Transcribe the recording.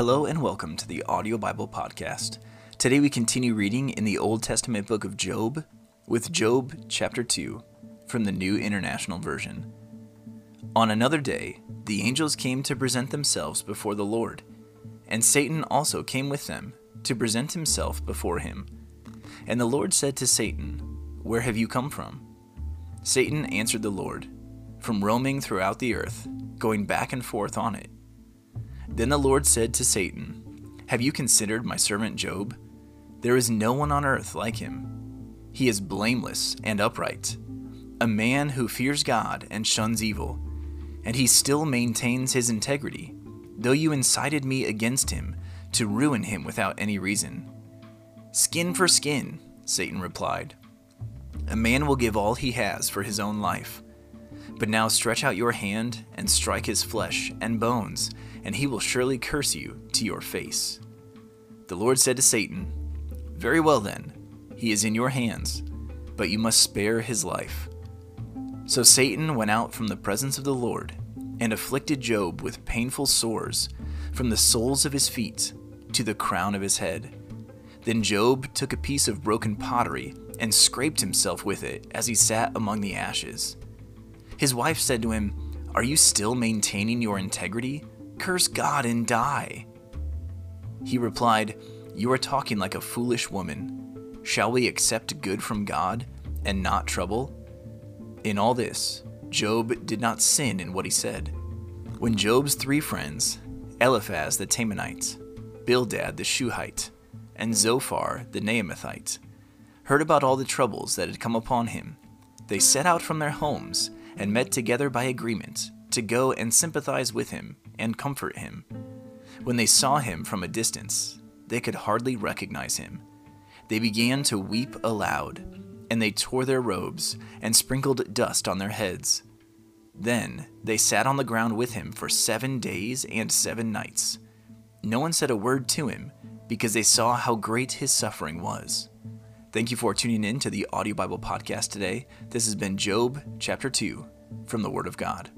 Hello and welcome to the Audio Bible Podcast. Today we continue reading in the Old Testament book of Job with Job chapter 2 from the New International Version. On another day, the angels came to present themselves before the Lord, and Satan also came with them to present himself before him. And the Lord said to Satan, Where have you come from? Satan answered the Lord, From roaming throughout the earth, going back and forth on it. Then the Lord said to Satan, Have you considered my servant Job? There is no one on earth like him. He is blameless and upright, a man who fears God and shuns evil, and he still maintains his integrity, though you incited me against him to ruin him without any reason. Skin for skin, Satan replied. A man will give all he has for his own life. But now stretch out your hand and strike his flesh and bones, and he will surely curse you to your face. The Lord said to Satan, Very well then, he is in your hands, but you must spare his life. So Satan went out from the presence of the Lord and afflicted Job with painful sores from the soles of his feet to the crown of his head. Then Job took a piece of broken pottery and scraped himself with it as he sat among the ashes. His wife said to him, Are you still maintaining your integrity? Curse God and die. He replied, You are talking like a foolish woman. Shall we accept good from God and not trouble? In all this, Job did not sin in what he said. When Job's three friends, Eliphaz the Temanite, Bildad the Shuhite, and Zophar the Naamathite, heard about all the troubles that had come upon him, they set out from their homes and met together by agreement to go and sympathize with him and comfort him. When they saw him from a distance, they could hardly recognize him. They began to weep aloud, and they tore their robes and sprinkled dust on their heads. Then they sat on the ground with him for seven days and seven nights. No one said a word to him because they saw how great his suffering was. Thank you for tuning in to the Audio Bible Podcast today. This has been Job chapter 2 from the Word of God.